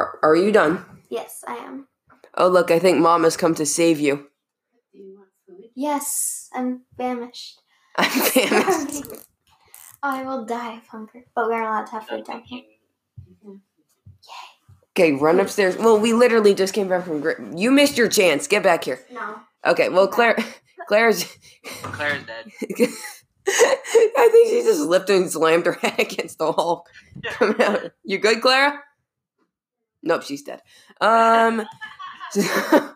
Are, are you done? Yes, I am. Oh, look, I think mom has come to save you. Do you want food? Yes, I'm famished. I'm famished. Starving. I will die of hunger. But we're allowed to have I'm food down here. thinking, Okay, run upstairs. Well, we literally just came back from. Gr- You missed your chance. Get back here. No. Okay, well, Claire, Claire's. Claire's dead. I think she just lifted and slammed her head against the wall. Coming out. You good, Clara? Nope, she's dead. Um. So,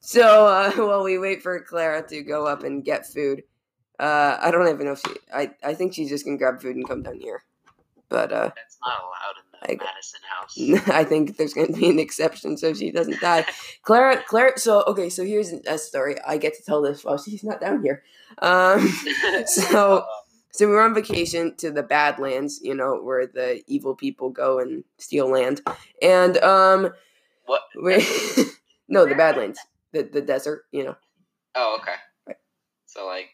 so uh, while we wait for Clara to go up and get food, uh, I don't even know if she. I I think she's just gonna grab food and come down here. But uh, That's not allowed in the I- Madison house. I think there's going to be an exception so she doesn't die. Clara, Clara. So okay, so here's a story. I get to tell this while she's not down here. Um, so so we were on vacation to the Badlands, you know, where the evil people go and steal land, and um, what? we no the Badlands, the the desert, you know. Oh, okay. Right. So like.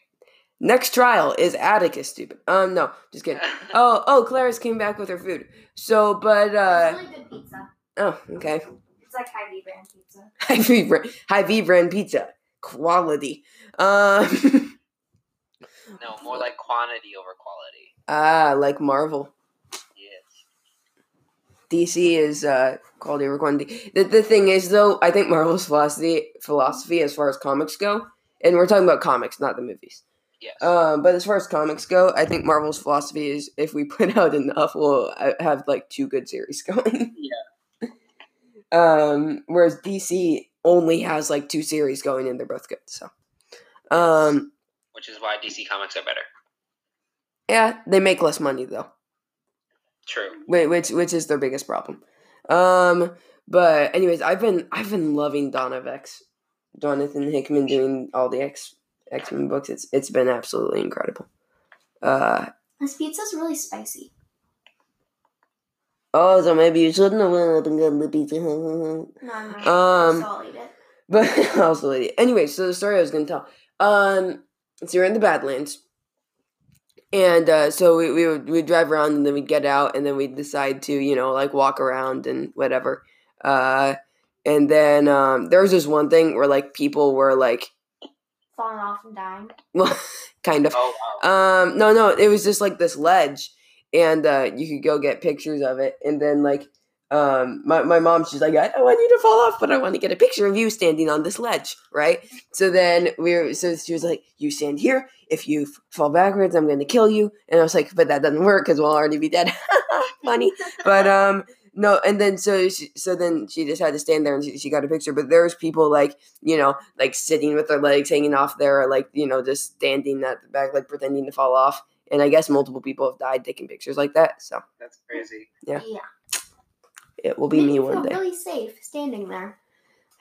Next trial is Atticus. Stupid. Um, no, just kidding. Oh, oh, Clarice came back with her food. So, but uh, it's really good pizza. oh, okay. It's like Hy-Vee brand pizza. Hy-Vee brand, Hy-Vee brand pizza quality. Um, no, more like quantity over quality. ah, like Marvel. Yes. DC is uh, quality over quantity. The, the thing is, though, I think Marvel's philosophy philosophy as far as comics go, and we're talking about comics, not the movies. Yes. Um, but as far as comics go, I think Marvel's philosophy is if we put out enough, we'll uh, have like two good series going. yeah. Um, whereas DC only has like two series going, and they're both good. So, um, Which is why DC comics are better. yeah, they make less money though. True. Wait, which which is their biggest problem. Um, but anyways, I've been I've been loving Dawn of X, Jonathan Hickman doing all the X X Men books. It's it's been absolutely incredible. Uh This pizza's really spicy. oh, so maybe you shouldn't have went up and gotten the pizza. No, I'm not. Um, so I'll eat it. but also, anyway, so the story I was gonna tell. Um, so you're in the Badlands, and uh, so we we would we'd drive around and then we'd get out and then we'd decide to you know like walk around and whatever. Uh, and then um, there was this one thing where like people were like, Falling off and dying. well, kind of. Oh wow. Um, no, no, it was just like this ledge, and uh, you could go get pictures of it, and then like, um, my my mom, she's like, I don't want you to fall off, but I want to get a picture of you standing on this ledge, right? So then we were, so she was like, you stand here. If you f- fall backwards, I'm going to kill you. And I was like, but that doesn't work because we'll already be dead. Funny, but um. No, and then so she, so then she just had to stand there and she, she got a picture. But there's people like you know like sitting with their legs hanging off there, or like you know just standing at the back like pretending to fall off. And I guess multiple people have died taking pictures like that. So That's crazy. Yeah. Yeah. It will be me one day. really safe standing there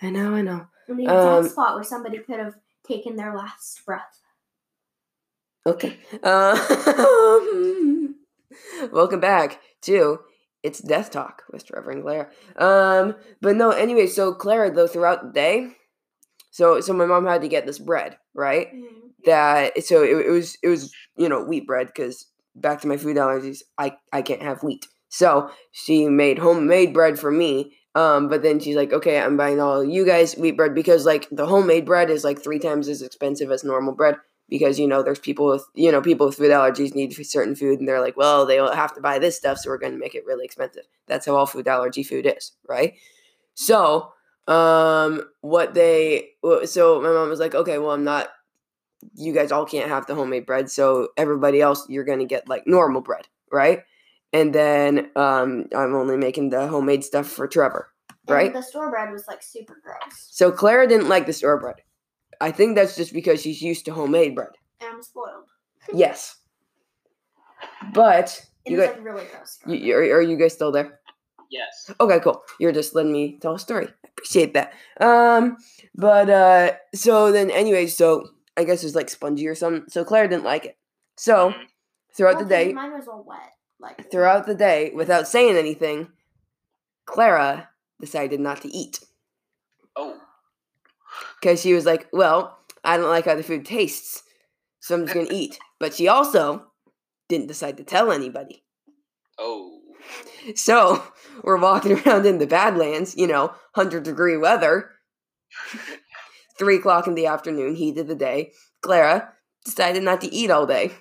I know, I know. in the exact Um, spot where somebody could have taken their last breath. Okay. Um, welcome back to it's Death Talk with Trevor and Claire. Um, but no, anyway, so Claire though throughout the day, so so my mom had to get this bread, right? That so it, it was it was you know wheat bread because back to my food allergies, I I can't have wheat. So she made homemade bread for me. Um, but then she's like, okay, I'm buying all you guys wheat bread because like the homemade bread is like three times as expensive as normal bread because you know there's people with you know people with food allergies need certain food and they're like, well, they have to buy this stuff, so we're going to make it really expensive. That's how all food allergy food is, right? So, um, what they so my mom was like, okay, well, I'm not. You guys all can't have the homemade bread, so everybody else you're going to get like normal bread, right? And then um, I'm only making the homemade stuff for Trevor, right? And the store bread was like super gross. So Clara didn't like the store bread. I think that's just because she's used to homemade bread. And I'm spoiled. Yes. But It you guys, like really gross. you, you- are, are you guys still there? Yes. Okay, cool. You're just letting me tell a story. I appreciate that. Um, but uh, so then anyway, so I guess it was like spongy or something. So Claire didn't like it. So Mhm. throughout the day, Mine was all wet. Like throughout the day, without saying anything, Clara decided not to eat Oh. because she was like, "Well, I don't like how the food tastes, so I'm just gonna eat." But she also didn't decide to tell anybody. Oh. So we're walking around in the Badlands, you know, hundred degree weather. Three o'clock in the afternoon, heat of the day. Clara decided not to eat all day.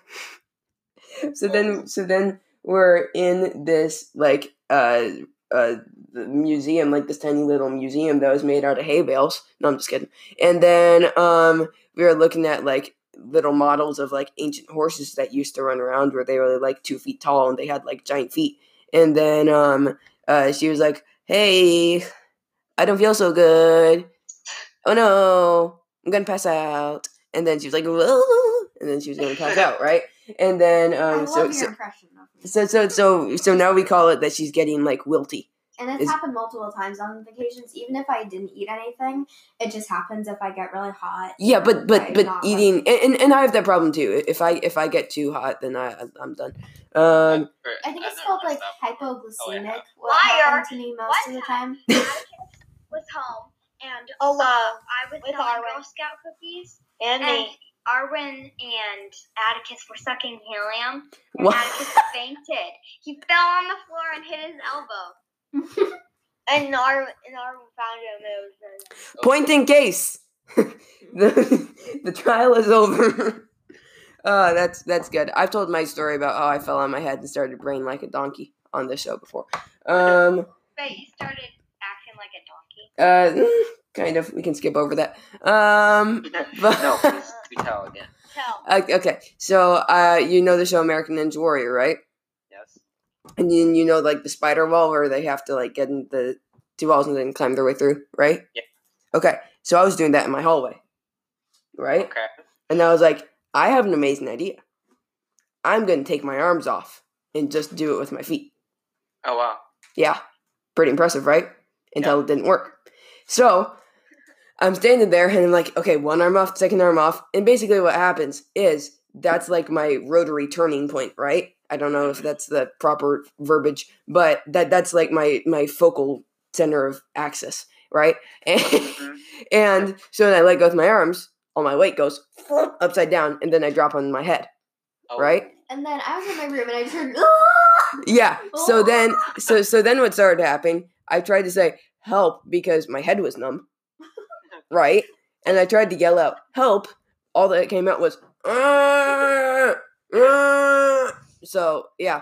So then, oh. so then we're in this like uh uh museum, like this tiny little museum that was made out of hay bales. No, I'm just kidding. And then um we were looking at like little models of like ancient horses that used to run around where they were like two feet tall and they had like giant feet. And then um uh she was like, Hey, I don't feel so good. Oh no, I'm gonna pass out. And then she was like, Whoa! and then she was gonna pass out, right? And then I um love so your so impression. So so so so now we call it that she's getting like wilty. And it's is- happened multiple times on vacations. Even if I didn't eat anything, it just happens if I get really hot. Yeah, but but but not eating and, and, and I have that problem too. If I if I get too hot, then I I'm done. Um, I think it's called like messed up. hypoglycemic. yeah. What Liar. to me most One of the time. Atticus was home and Oh, uh. I was With selling Girl Scout cookies And and me. Arwen and Atticus were sucking helium and What? Atticus fainted. He fell on the floor and hit his elbow. and Arwen and Arwen found him. It was very point in case the the trial is over. Uh, that's that's good. I've told my story about how I fell on my head and started braying like a donkey on this show before. Um, But you started acting like a donkey. uh, mm, kind of. We can skip over that. Um, but- no, please do tell again. Tell. uh, okay. So, uh, you know the show American Ninja Warrior, right? Yes. And then you know like the spider wall where they have to like get in the two walls and then climb their way through, right? Yeah. Okay. So I was doing that in my hallway. Right? Okay. And I was like, I have an amazing idea. I'm gonna take my arms off and just do it with my feet. Oh wow. Yeah. Pretty impressive, right? Until it didn't work. So I'm standing there and I'm like, okay, one arm off, second arm off. And basically what happens is that's like my rotary turning point, right? I don't know if that's the proper verbiage, but that that's like my my focal center of axis, right? And, and so then I let go with my arms, all my weight goes upside down, and then I drop on my head, Oh. right? And then I was in my room and I turned. "Ah!" Yeah. So then, so so then, what started happening? I tried to say help because my head was numb, right? And I tried to yell out help. All that came out was "Ah, ah." so yeah.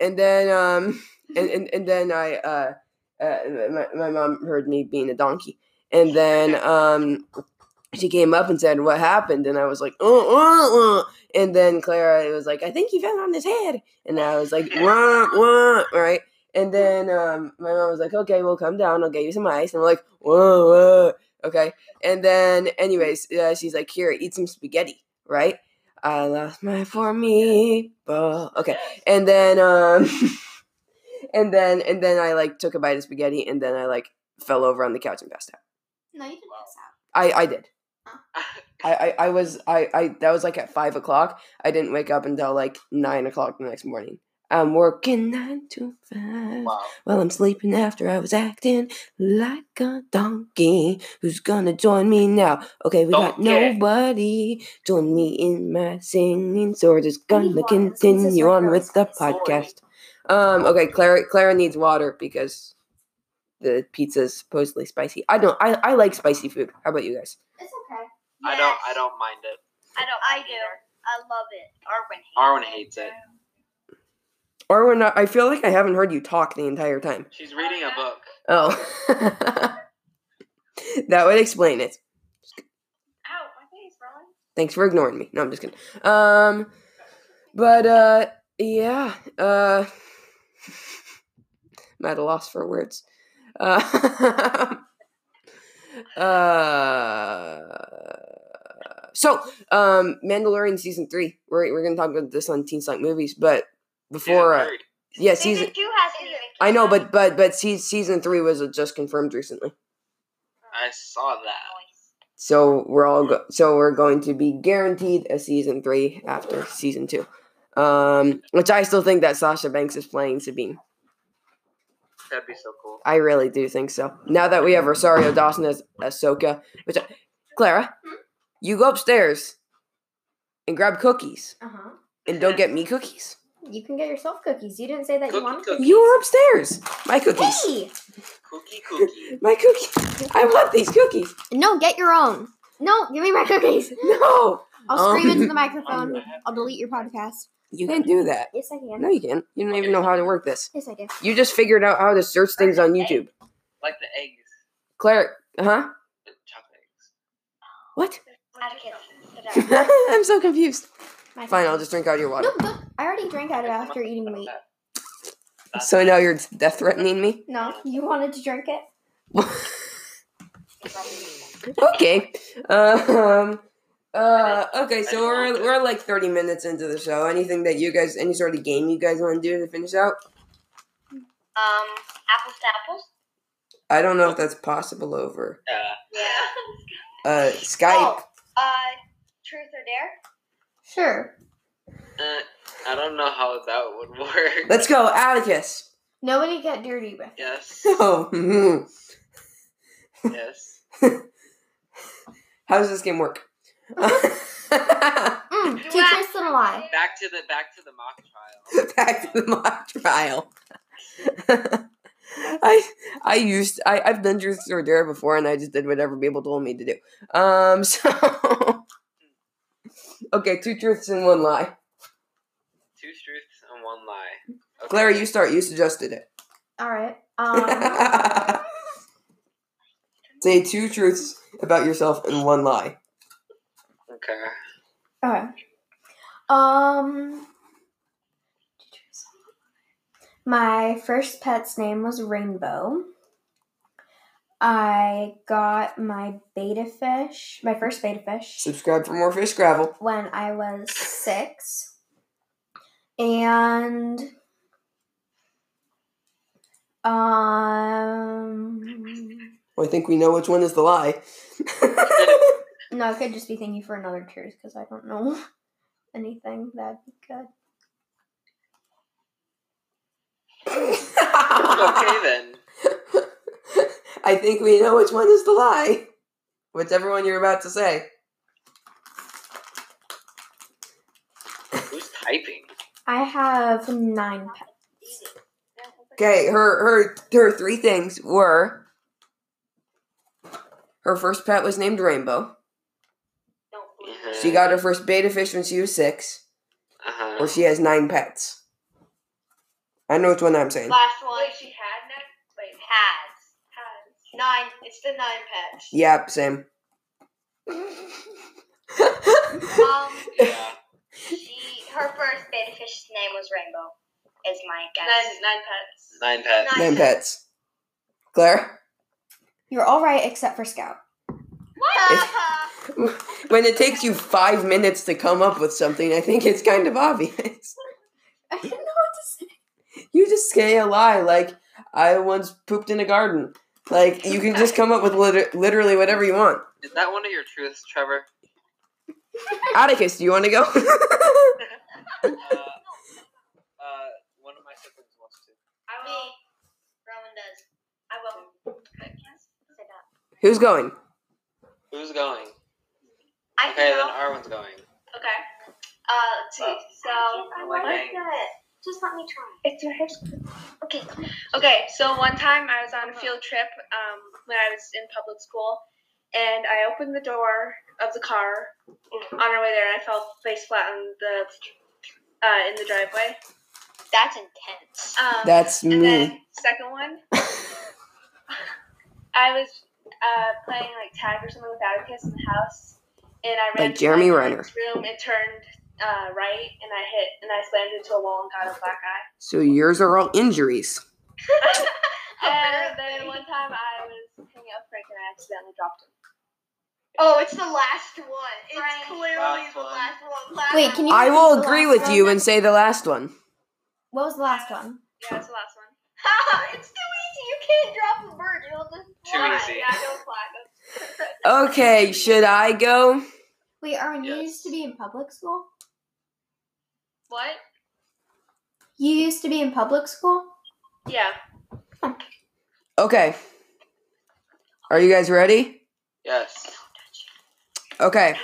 And then um and and, and then I uh, uh my, my mom heard me being a donkey, and then um she came up and said what happened, and I was like uh, uh, uh. and then Clara was like I think he fell on his head, and I was like wah, wah, right. And then um, my mom was like, "Okay, well, come down. I'll get you some ice." And I'm like, "Whoa, whoa, okay." And then, anyways, uh, she's like, "Here, eat some spaghetti." Right? I lost my for me. Okay. And then, um, and then, and then I like took a bite of spaghetti, and then I like fell over on the couch and passed out. No, you didn't pass out. I I did. I, I, I was I, I that was like at five o'clock. I didn't wake up until like nine o'clock the next morning. I'm working nine to five Wow. while I'm sleeping after I was acting like a donkey. Who's gonna join me now? Okay, we got nobody. Join me in my singing, so we're just gonna water. This means it's continue on with the spicy. podcast. Um, okay, Clara Clara needs water because the pizza's supposedly spicy. I don't I, I like spicy food. How about you guys? It's okay. I don't. I don't mind it. I don't. I do. I love it. Arwen hates Arwen hates it. Or when I, I feel like I haven't heard you talk the entire time. She's reading a book. Oh. that would explain it. Ow, my face, Rowan. Thanks for ignoring me. No, I'm just kidding. Um, but uh, yeah. Uh, I'm at a loss for words. Uh, uh, so um, Mandalorian season three. We're we're gonna talk about this on Teen Slunk movies, but before uh, Season three. yeah, Season, season. two hasn't even. I know, but but but se- season three was just confirmed recently. I saw that. So we're all go- so we're going to be guaranteed a season three after season two, um, which I still think that Sasha Banks is playing Sabine. That'd be so cool. I really do think so. Now that we have Rosario Dawson as Ahsoka, which I, Clara, you go upstairs and grab cookies, Uh huh. and don't get me cookies. You can get yourself cookies. You didn't say that you Cookie, wanted cookie. You were upstairs. My cookies. Hey! Cookie, cookie. My cookies. I want these cookies. No, get your own. No, give me my cookies. No. I'll scream Um, into the microphone. I'll delete your podcast. You can't do that. Yes, I can. No, you can't. You don't even know how to work this. Yes, I do. You just figured out how to search things on YouTube. Like the eggs. Claire, uh huh? The chocolate eggs. What? Atticus, sit down. I'm so confused. My Fine, I'll just drink out of your water. No, don't. I already drank out of it after eating meat. So now you're death threatening me? No, you wanted to drink it. okay. Um. Uh. Okay. So we're we're like thirty minutes into the show. Anything that you guys, any sort of game you guys want to do to finish out? Um, apples to apples. I don't know if that's possible over Yeah. Yeah. uh Skype. Oh, uh, truth or dare? Sure. Uh, I don't know how that would work. Let's go, Atticus. Nobody get dirty with. Yes. Oh. yes. How does this game work? Mm, You two asked a lie. Back to the back to the mock trial. Back to the mock trial. I I used I I've done truth or dare before, and I just did whatever people told me to do. Um. So. Okay, two truths and one lie. Two truths and one lie. Okay. Clara, you start. You suggested it. All right. Um, Say two truths about yourself and one lie. Okay. okay. Um. My first pet's name was Rainbow. I got my betta fish, my first betta fish, Subscribe for more fish gravel. when I was six. And um Well, I think we know which one is the lie. no, I could just be thinking for another truth because I don't know anything that'd be good. okay then. I think we know which one is the lie. Whichever one you're about to say. Who's typing? I have nine pets. Okay, her her her three things were her first pet was named Rainbow. She got her first betta fish when she was six, Uh-huh. or she has nine pets. I know which one I'm saying. Last one. Wait, she had nine? Wait, has. Has. Nine. It's the nine pets. Yep, same. Um, Yeah. she, her first betta fish's name was Rainbow, is my guess. Nine, nine pets. Nine pets. nine pets. Claire, You're all right except for Scout. What? when it takes you five minutes to come up with something, I think it's kind of obvious. I didn't know what to say. You just say a lie, like I once pooped in a garden. Like you can just come up with liter- literally whatever you want. Is that one of your truths, Trevor? Atticus, do you want to go? Uh, uh, one of my siblings wants to. I will. Roman does. I will. Yes. Say that. Who's going? Who's going? I Okay, can then help. Arwen's going. Okay. Uh, let's see. Oh. So, I like it. Just let me try. It's your hair. Okay. Okay, so one time I was on a field trip um, when I was in public school, and I opened the door of the car on our way there, and I fell face flat on the uh, in the driveway. That's intense. Um, That's and me. then second one, I was uh, playing like tag or something with Atticus in the house, and I ran Like to Jeremy my Renner. parents' room and turned uh, right, and I hit and I slammed into a wall and got a black eye. So yours are all injuries. And then one time I was hanging out with Frank and I accidentally dropped him. Oh, it's the last one. It's Frank. clearly Last the one. last one. Last Wait, can you? I will agree with one? you and say the last one. What was the last one? Yeah, it's the last one. it's too easy. You can't drop a bird. It'll just fly. Too fly. easy. Yeah, don't fly. Okay, should I go? Wait, are you Yes. used to be in public school? What? You used to be in public school? Yeah. Okay. Are you guys ready? Yes. Okay.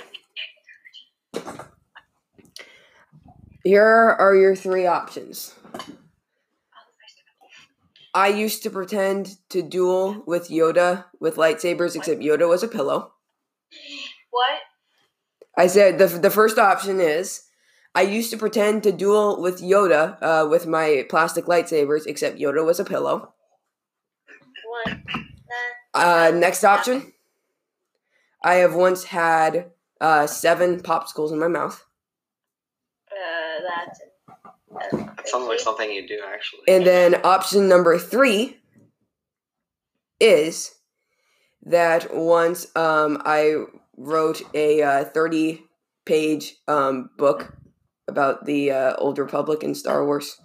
Here are your three options. I used to pretend to duel with Yoda with lightsabers, except Yoda was a pillow. What? I said the the first option is I used to pretend to duel with Yoda uh, with my plastic lightsabers, except Yoda was a pillow. One. Uh, next option. I have once had uh, seven popsicles in my mouth, Uh, that's. Uh, Sounds like something you do actually. and then option number three is that once um, I wrote a uh, thirty-page um, book about the uh, old Republic and Star Wars,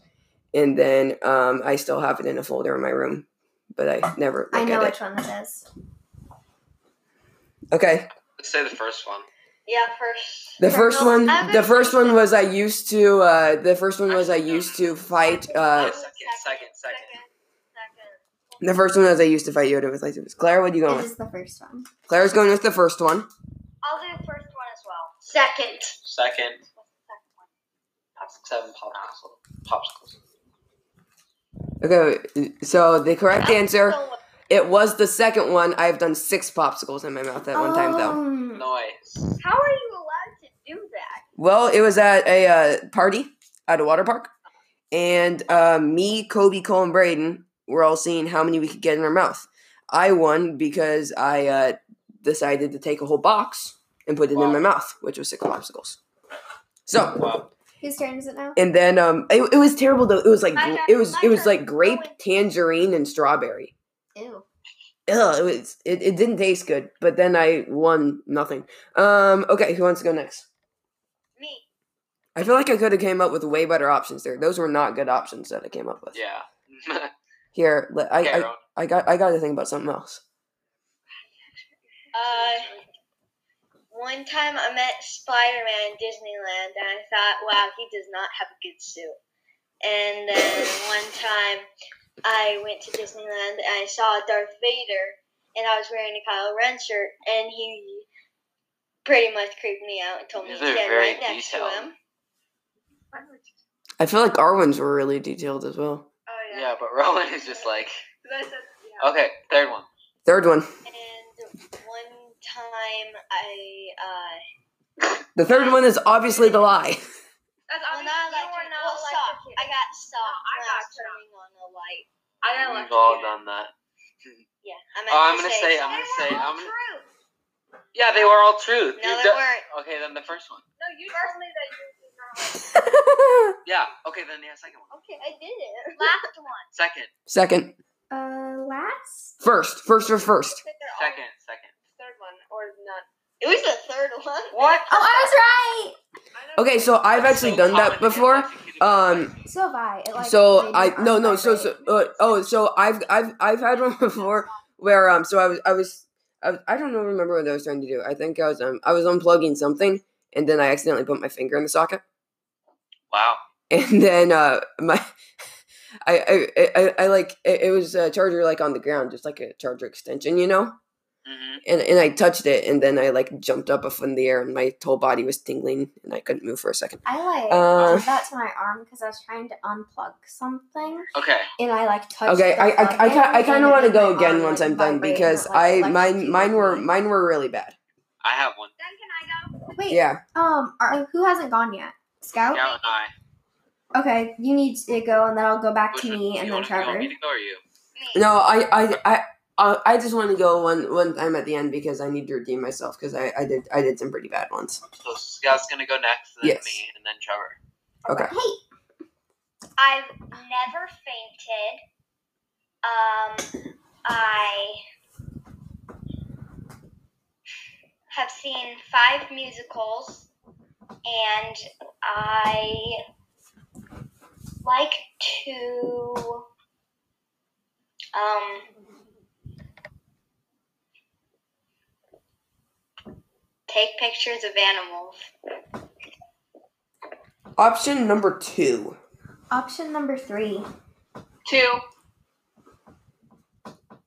and then um, I still have it in a folder in my room, but I never look I know at which it. one it is. Okay, Let's say the first one. Yeah, first. The first no, one, the first one was I used to. Uh, the first one was I used to fight. Uh, second, second, second. Second. the first one was I used to fight Yoda with lightsabers. Claire, what are you going It with? is the first one. Claire's going with the first one. I'll do the first one as well. Second. Second. Seven popsicles. Popsicles. Okay, so the correct answer So, it was the second one. I've done six popsicles in my mouth at one time though. Um, Noise. how are you allowed to do that? Well, it was at a uh, party at a water park, and uh, me, Kobe, Cole, and Braden were all seeing how many we could get in our mouth. I won because I uh, decided to take a whole box and put it in my mouth, which was six popsicles. So, Wow. Whose turn is it now? and then um, it, it was terrible though. It was like My gr- turn, it was my it was turn. like grape, Owen. tangerine, and strawberry. Ew. Ugh, it was it, it didn't taste good. But then I won nothing. Um, okay, who wants to go next? Me. I feel like I could have came up with way better options there. Those were not good options that I came up with. Yeah. Here, let- I, I, Carol. I got I got to think about something else. Uh, one time I met Spider Man in Disneyland, and I thought, wow, he does not have a good suit. And then one time I went to Disneyland and I saw Darth Vader, and I was wearing a Kylo Ren shirt, and he pretty much creeped me out and told me to are stand very right next detailed. to him. I feel like our ones were really detailed as well. Oh yeah. yeah, but Rowan is just like. 'Cause I said, yeah. Okay, third one. Third one. And one time I, uh, The third one is obviously the lie. That's well, not you electric, were not well, soft. I got soft I I got was turning on the light. I got We've all done that. Yeah, I'm, Oh, I'm gonna say. I'm soft. gonna say. I'm gonna. Yeah, they were all truth. No, You've they done- weren't. Okay, then the first one. No, you told me that you did not. Yeah. Okay, then yeah, second one. Okay, I did it. Last one. Second. Second. Uh, last? First. First or first. Second. Second. Third one or not. It was the third one. What? Oh, I was right! Okay, so I've actually done that common to get before. Um. So have I. It, like, so I no no so so uh, oh so I've I've I've had one before where um so I was I was I, was, I don't know remember what I was trying to do. I think I was um I was unplugging something and then I accidentally put my finger in the socket Wow. and then uh my I I I, I, I like it, it was a charger like on the ground just like a charger extension you know hmm and and I touched it and then I like jumped up off in the air and my whole body was tingling and I couldn't move for a second. I like Uh, did that to my arm because I was trying to unplug something Okay. and I like touched. Okay, the I I, I, ki- I kind of want to go again arm, once like, I'm done because and like, I mine mine were mine were really bad. I have one. Then can I go? Wait, Yeah. um, are, who hasn't gone yet? Scout. Scout and I. Okay, you need to go, and then I'll go back Which to me, you and then want, you want Trevor. me to go or you? No, I I I. Uh, I just want to go one one time at the end because I need to redeem myself because I, I did I did some pretty bad ones. So Scott's gonna go next, then Yes. me, and then Trevor. Okay. Hey, I've never fainted. Um, I have seen five musicals, and I like to um take pictures of animals. Option number two. option number three. Two.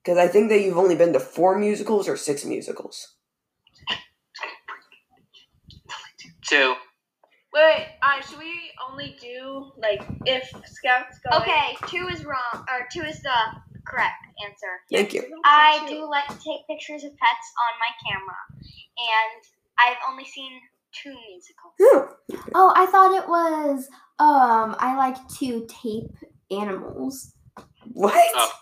Because I think that you've only been to four musicals or six musicals. Two. Wait, wait. Uh, should we only do like if scouts go? Okay, two is wrong, or two is the correct answer. Thank you. I do like to take pictures of pets on my camera, and I've only seen two musicals. Yeah. Oh, I thought it was um I like to tape animals. What? Oh.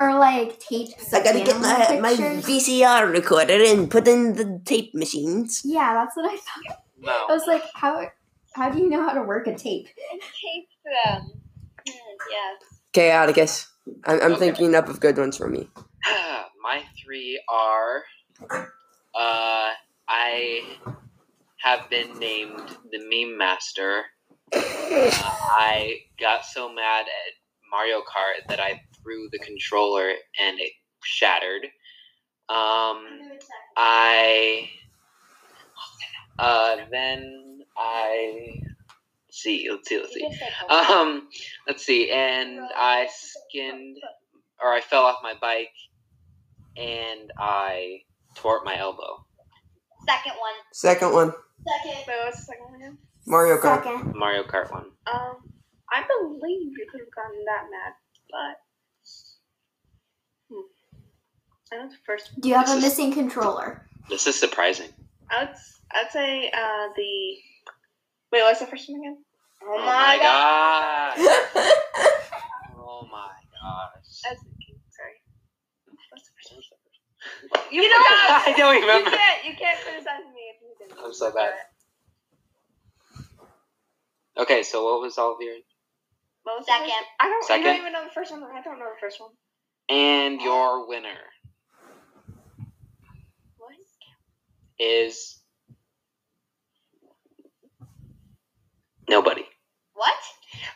Or like tape I gotta get animal my, my. VCR recorder and put in the tape machines. Yeah, that's what I thought. No. I was like, how how do you know how to work a tape? Tape them. Hmm, yeah. Okay, Atticus. I'm, I'm Okay. thinking up of good ones for me. My three are uh I have been named the meme master. Uh, I got so mad at Mario Kart that I threw the controller and it shattered. Um I uh then I let's see, let's see, let's see. Um let's see, and I skinned or I fell off my bike and I tore up my elbow. Second one. Second one, Second. Wait, what's the second one again? Mario Kart. Second. Mario Kart one. Um, I believe you could have gotten that mad, but hmm. I know the first. Do you have a missing controller? This is surprising. I would s- I'd say uh the. Wait, what's the first one again? Oh my god. god! Oh my gosh! I was thinking. Sorry. What's the first one? You You know, forgot. I don't remember. You can't. You can't criticize me if you didn't. I'm so bad. Okay, so what was all of your What was the first Second. I don't. I don't even know the first one. I don't know the first one. and your winner What? is nobody. What?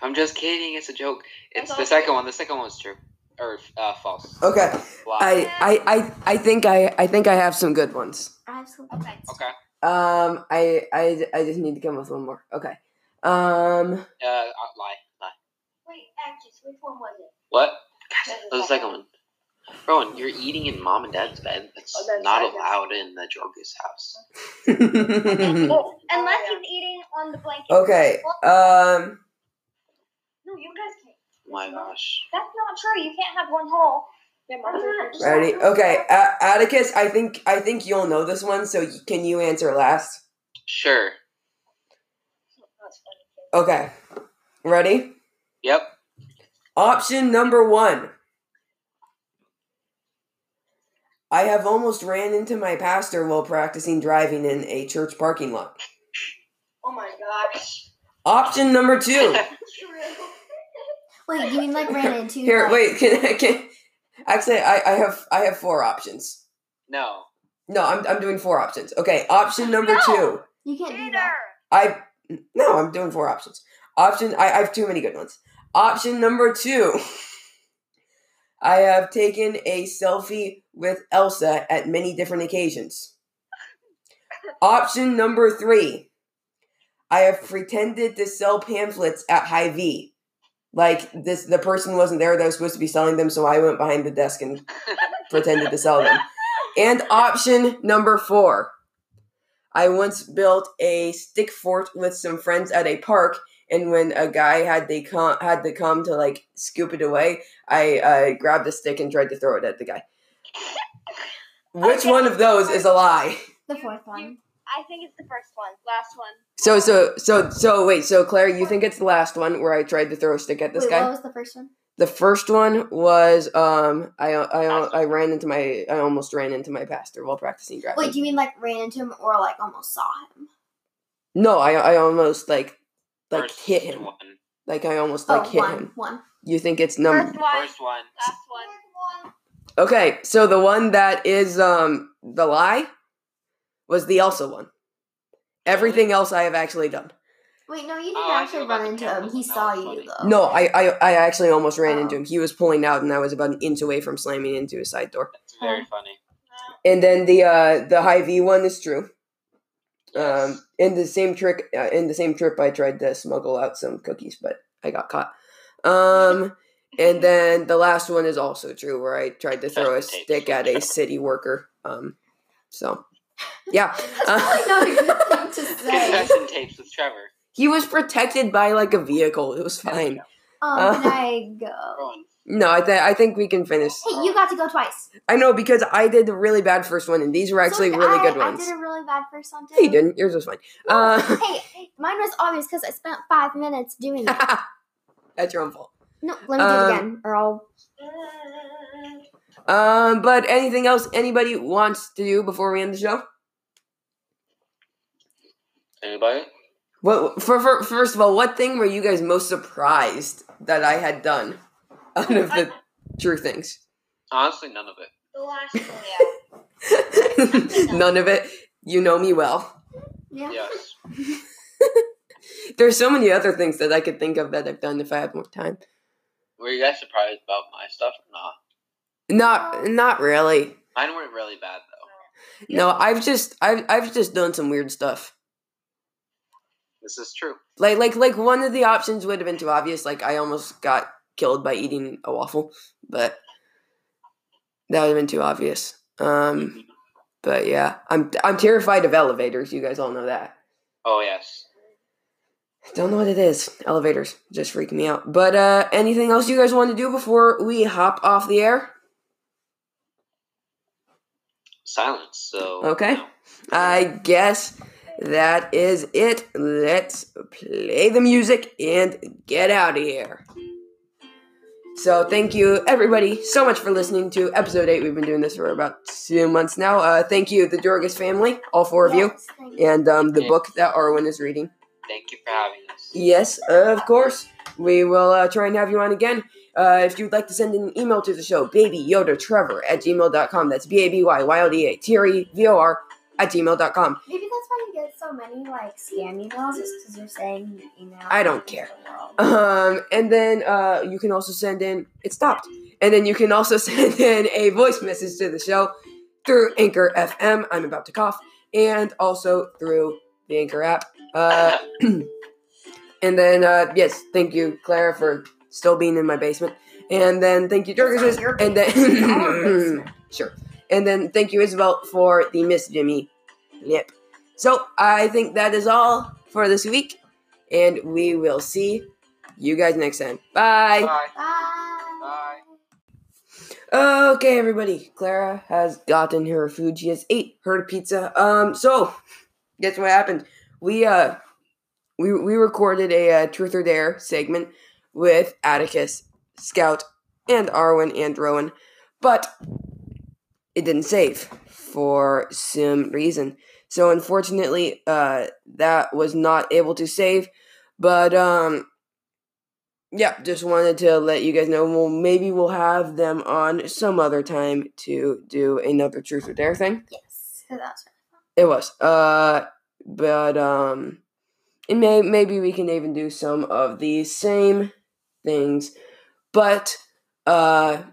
I'm just kidding. It's a joke. It's the all second true. one. The second one's true or uh, false. Okay, Wow. I, I, I, I think I, I think I have some good ones. Absolutely. Okay. okay. Um, I, I, I just need to come up with one more. Okay. Um, Uh, uh, lie, lie. Wait, actress, which one was it? What? That Oh, the second one. Rowan, you're eating in mom and dad's bed. That's Oh, that's not right, allowed in the Jorgus house. Unless yeah. he's eating on the blanket. okay. Um, No, you guys can't. My gosh. That's not true. You can't have one hole. Yeah, Mom I'm said not- first. ready? Okay, A- Atticus. I think, I think you'll know this one. So y- can you answer last? Sure. Okay. Ready? Yep. Option number one. I have almost ran into my pastor while practicing driving in a church parking lot. Oh my gosh. Option number two. True. Wait, you mean like ran into? Here, like- wait. Can, I- can actually, I, I have I have four options. no. No, I'm I'm doing four options. Okay, option number No. two. You can't do that. I no, I'm doing four options. Option I, I have too many good ones. Option number two. I have taken a selfie with Elsa at many different occasions. Option number three. I have pretended to sell pamphlets at Hy-Vee. Like this the person wasn't there that was supposed to be selling them, so I went behind the desk and pretended to sell them. And option number four. I once built a stick fort with some friends at a park, and when a guy had to come had to come to like scoop it away, I uh, grabbed a stick and tried to throw it at the guy. Which Okay. one of those is a lie? The fourth one. I think it's the first one. Last one. So so so so wait. So Claire, you think it's the last one where I tried to throw a stick at this Wait, guy? what was the first one? The first one was um I I I ran into my I almost ran into my pastor while practicing driving. Wait, do you mean like ran into him or like almost saw him? no, I I almost like like First hit him. One. Like I almost like oh, hit one, him. one. You think it's number First one. First one. Last one. Okay, so the one that is um the lie was the Elsa one. Everything else I have actually done. Wait, no, you didn't Oh, I actually knew run the into him. He That saw was you funny. though. No, I, I I actually almost ran Oh. into him. He was pulling out, and I was about an inch away from slamming into his side door. That's very funny. And then the uh the Hy-Vee one is true. Um, in the same trick, uh, in the same trip, I tried to smuggle out some cookies, but I got caught. Um, and then the last one is also true, where I tried to throw a stick at a city worker. Um, so Yeah. That's probably not a good thing to say. Confession tapes with Trevor. he was protected by like a vehicle. It was fine. Um, Uh, can I go? No, I, th- I think we can finish. Hey, you got to go twice. I know because I did a really bad first one, and these were actually So really I, good ones. I ones. did a really bad first one too. No, you didn't. Yours was fine. No, Uh, hey, mine was obvious because I spent five minutes doing it. that's your own fault. No, let me do Um, it again, or I'll. Um, but anything else anybody wants to do before we end the show? Anybody? What for, for first of all, what thing were you guys most surprised that I had done out of the true things? Honestly, none of it. The last one. None of it. You know me well. Yeah. Yes. There's so many other things that I could think of that I've done if I had more time. Were you guys surprised about my stuff or not? Not not really. Mine weren't really bad though. No, I've just I've I've just done some weird stuff. This is true. Like like like one of the options would have been too obvious. Like I almost got killed by eating a waffle, but that would have been too obvious. Um, but yeah, I'm I'm terrified of elevators. You guys all know that. Oh yes. Don't know what it is. Elevators just freak me out. But uh, anything else you guys want to do before we hop off the air? Silence. So. Okay. no. I guess that is it. Let's play the music and get out of here. So, thank you everybody so much for listening to episode 8. We've been doing this for about two months now. Uh, thank you, the Jorgis family, all four of you, Yes, thank you. and um, the book that Arwen is reading. Thank you for having us. Yes, of course. We will uh, try and have you on again. Uh, if you'd like to send an email to the show, baby yoda trevor at gmail.com. That's B A B Y Y L D A T R E V O R at gmail.com. Maybe that's why you get so many like scam emails, is because you're saying you email. I don't care. Um, and then uh, you can also send in, it stopped. And then you can also send in a voice message to the show through Anchor FM. I'm about to cough. And also through the Anchor app. Uh, and then, uh, yes, thank you, Clara, for still being in my basement. And then thank you, Jorgis. Your And then, sure. And then thank you, Isabel, for the Miss Jimmy lip. So I think that is all for this week. And we will see you guys next time. Bye. Bye. Bye. Bye. Okay, everybody. Clara has gotten her food. She has ate her pizza. Um, so guess what happened? We uh, we we recorded a uh, truth or dare segment with Atticus, Scout, and Arwen and Rowan, but it didn't save for some reason. So unfortunately, uh, that was not able to save. But um, yeah, just wanted to let you guys know. Well, maybe we'll have them on some other time to do another truth or dare thing. Yes, It was. Uh, but um, and may maybe we can even do some of the same things, but uh,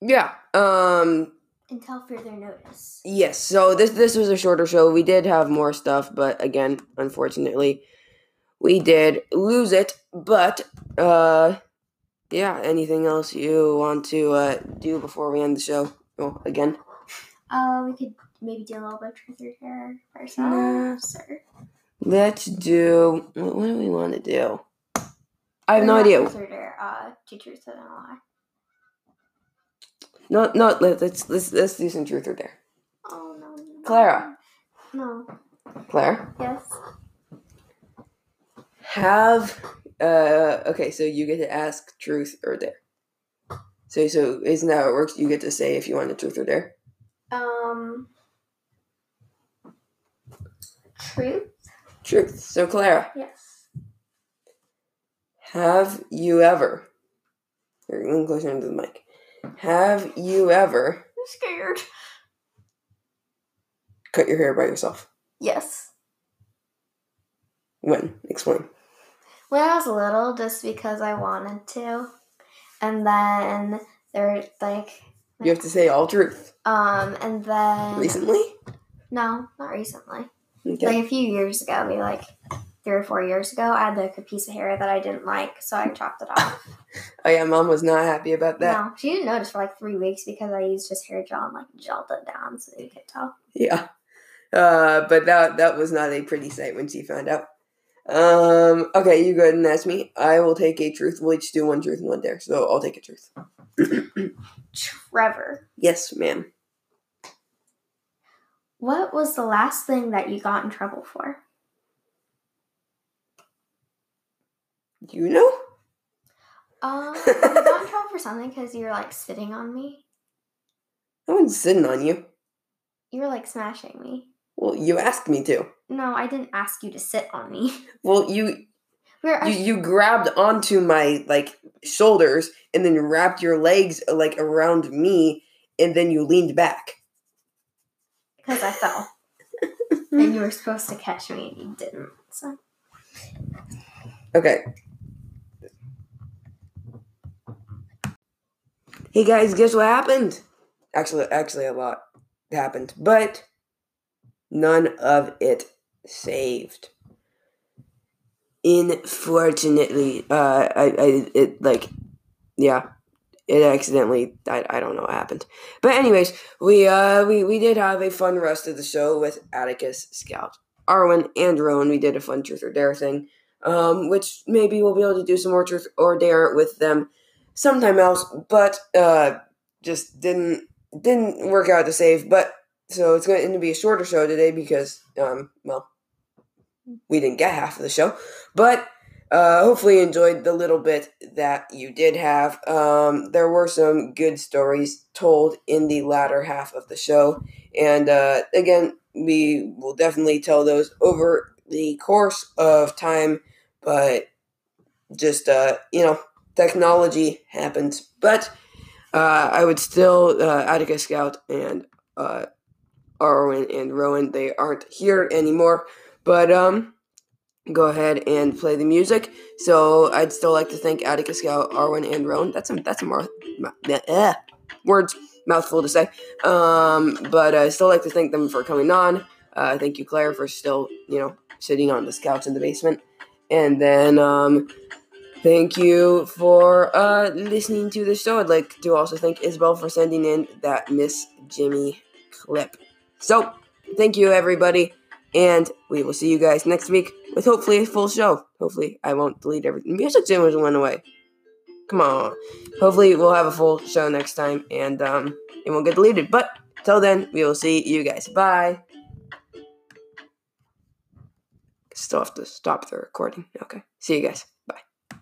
yeah. Um, until further notice. Yes, so this this was a shorter show. We did have more stuff, but again, unfortunately, we did lose it. But uh yeah, anything else you want to uh do before we end the show? Oh, again. Uh, we could maybe do a little bit of truth or ourselves, or Let's do what, what do we want to do? I have no idea. Or. Uh, two truths and a lie. No, no. Let, let's let's let's do some truth or dare. Oh no. no, Clara. No. Claire, Yes. have uh okay. So you get to ask truth or dare. So so isn't that how it works? You get to say if you want the truth or dare. Um. Truth. Truth. So Clara, Yes. have you ever? Lean closer into the mic. Have you ever I'm scared. cut your hair by yourself? Yes. When? Explain. When I was little, just because I wanted to, and then there like You have to say all truth. um, and then Recently? no, not recently. Okay. Like a few years ago, maybe like three or four years ago. I had like a piece of hair that I didn't like, so I chopped it off. Oh yeah, mom was not happy about that. no, she didn't notice for like three weeks because I used just hair gel and like gelled it down so you could tell. Yeah. Uh, but that that was not a pretty sight when she found out. Um, okay, you go ahead and ask me. I will take a truth. We'll each do one truth and one dare. So I'll take a truth. Trevor, Yes, ma'am. what was the last thing that you got in trouble for? You know? Um, you got in trouble for something because you were like sitting on me. No one's sitting on you. You were like smashing me. Well, you asked me to. No, I didn't ask you to sit on me. Well, you We you, you grabbed onto my like shoulders and then wrapped your legs like around me and then you leaned back. because I fell. and you were supposed to catch me and you didn't. So Okay. Hey guys, guess what happened? Actually, actually, a lot happened, but none of it saved. Unfortunately, uh, I, I, it like, yeah, it accidentally. I, I don't know what happened, but anyways, we, uh, we, we did have a fun rest of the show with Atticus, Scout, Arwen, and Rowan. We did a fun truth or dare thing um, which maybe we'll be able to do some more truth or dare with them sometime else, but uh, just didn't didn't work out to save. But so it's going to be a shorter show today because um, well, we didn't get half of the show, but. Uh, hopefully you enjoyed the little bit that you did have. Um, there were some good stories told in the latter half of the show, and uh, again, we will definitely tell those over the course of time but just uh, you know, technology happens. But uh, I would still uh, Atticus Scout and uh, Arwen and Rowan. They aren't here anymore, but um, go ahead and play the music. So I'd still like to thank Atticus Scout, Arwen, and Rowan. That's a that's a more uh, words mouthful to say. Um, but I still like to thank them for coming on. Uh, thank you, Claire, for still you know sitting on the couch in the basement. And then um, thank you for uh, listening to the show. I'd like to also thank Isabel for sending in that Miss Jimmy clip. So thank you, everybody. And we will see you guys next week with hopefully a full show. Hopefully, I won't delete everything. Music just went away. Come on. Hopefully, we'll have a full show next time and um, it won't get deleted. But till then, we will see you guys. Bye. Still have to stop the recording. Okay. See you guys.